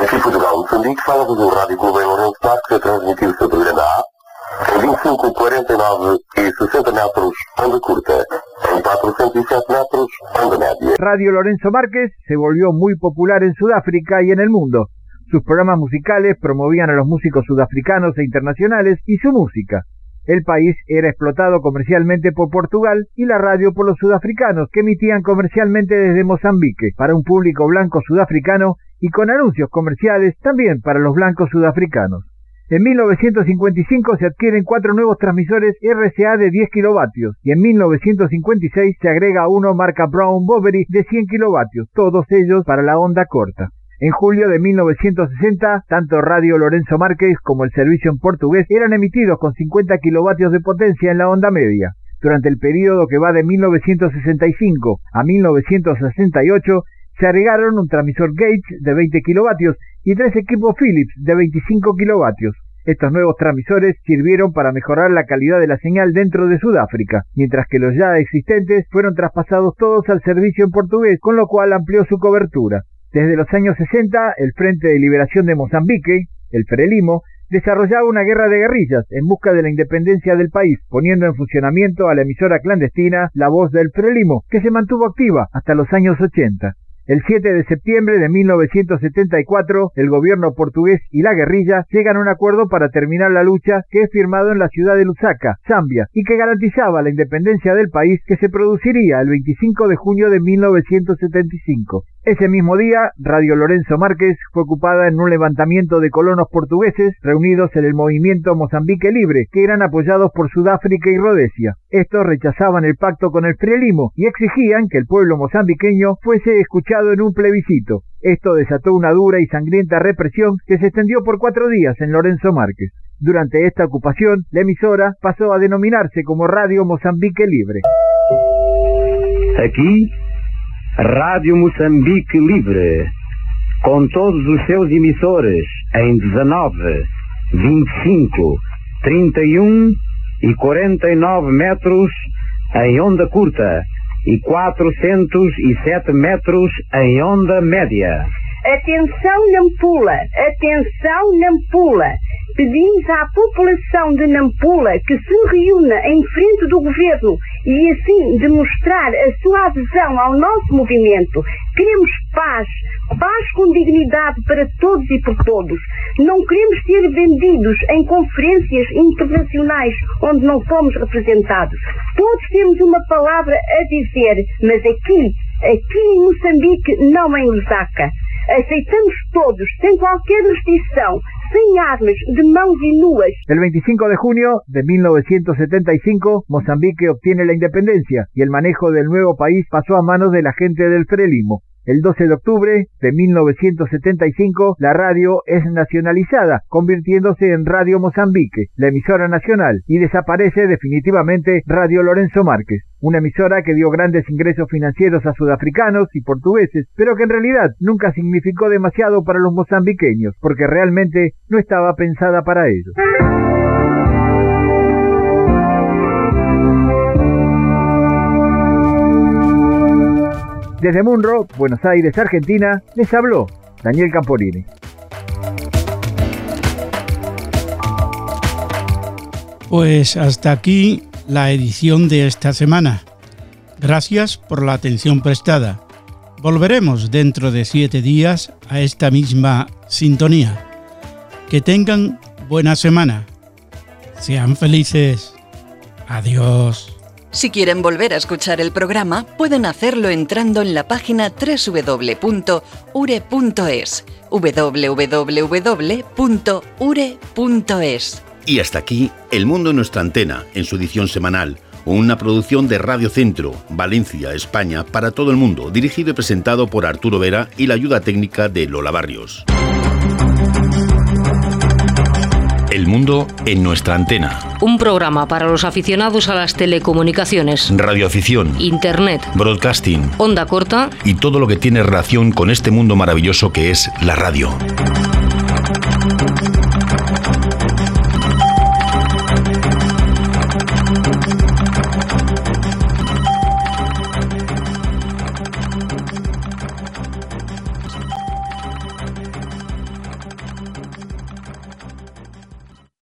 Moçambique, fala do Rádio Clube Lourenço Marques, a transmitir o seu programa A, em 25, 49 e 60 metros, onda curta, en 407 metros, onda media. Radio Lorenzo Márquez se volvió muy popular en Sudáfrica y en el mundo. Sus programas musicales promovían a los músicos sudafricanos e internacionales y su música. El país era explotado comercialmente por Portugal y la radio por los sudafricanos que emitían comercialmente desde Mozambique para un público blanco sudafricano y con anuncios comerciales también para los blancos sudafricanos. En 1955 se adquieren cuatro nuevos transmisores RCA de 10 kilovatios y en 1956 se agrega uno marca Brown Boveri de 100 kilovatios, todos ellos para la onda corta. En julio de 1960, tanto Radio Lorenzo Márquez como el servicio en portugués eran emitidos con 50 kilovatios de potencia en la onda media. Durante el periodo que va de 1965 a 1968, se agregaron un transmisor Gauge de 20 kilovatios y tres equipos Philips de 25 kilovatios. Estos nuevos transmisores sirvieron para mejorar la calidad de la señal dentro de Sudáfrica, mientras que los ya existentes fueron traspasados todos al servicio en portugués, con lo cual amplió su cobertura. Desde los años 60, el Frente de Liberación de Mozambique, el Frelimo, desarrollaba una guerra de guerrillas en busca de la independencia del país, poniendo en funcionamiento a la emisora clandestina La Voz del Frelimo, que se mantuvo activa hasta los años 80. El 7 de septiembre de 1974, el gobierno portugués y la guerrilla llegan a un acuerdo para terminar la lucha que es firmado en la ciudad de Lusaka, Zambia, y que garantizaba la independencia del país que se produciría el 25 de junio de 1975. Ese mismo día, Radio Lorenzo Márquez fue ocupada en un levantamiento de colonos portugueses reunidos en el movimiento Mozambique Libre, que eran apoyados por Sudáfrica y Rhodesia. Estos rechazaban el pacto con el Frelimo y exigían que el pueblo mozambiqueño fuese escuchado en un plebiscito. Esto desató una dura y sangrienta represión que se extendió por cuatro días en Lorenzo Márquez. Durante esta ocupación, la emisora pasó a denominarse como Radio Mozambique Libre. Aquí Rádio Moçambique Livre, com todos os seus emissores em 19, 25, 31 e 49 metros em onda curta e 407 metros em onda média. Atenção Nampula, atenção Nampula. Pedimos à população de Nampula que se reúna em frente do governo e assim demonstrar a sua adesão ao nosso movimento. Queremos paz, paz com dignidade para todos e por todos. Não queremos ser vendidos em conferências internacionais onde não fomos representados. Todos temos uma palavra a dizer, mas aqui, aqui em Moçambique, não em Lusaka. Aceitamos todos, sem qualquer restrição, armas, de. El 25 de junio de 1975, Mozambique obtiene la independencia y el manejo del nuevo país pasó a manos de la gente del Frelimo. El 12 de octubre de 1975, la radio es nacionalizada, convirtiéndose en Radio Mozambique, la emisora nacional, y desaparece definitivamente Radio Lorenzo Márquez, una emisora que dio grandes ingresos financieros a sudafricanos y portugueses, pero que en realidad nunca significó demasiado para los mozambiqueños, porque realmente no estaba pensada para ellos. Desde Munro, Buenos Aires, Argentina, les habló Daniel Camporini. Pues hasta aquí la edición de esta semana. Gracias por la atención prestada. Volveremos dentro de siete días a esta misma sintonía. Que tengan buena semana. Sean felices. Adiós. Si quieren volver a escuchar el programa, pueden hacerlo entrando en la página www.ure.es. www.ure.es. Y hasta aquí El Mundo en nuestra antena, en su edición semanal, una producción de Radio Centro, Valencia, España, para todo el mundo, dirigido y presentado por Arturo Vera y la ayuda técnica de Lola Barrios. El mundo en nuestra antena. Un programa para los aficionados a las telecomunicaciones, Radioafición, Internet, broadcasting. Onda corta. Y todo lo que tiene relación con este mundo maravilloso que es la radio.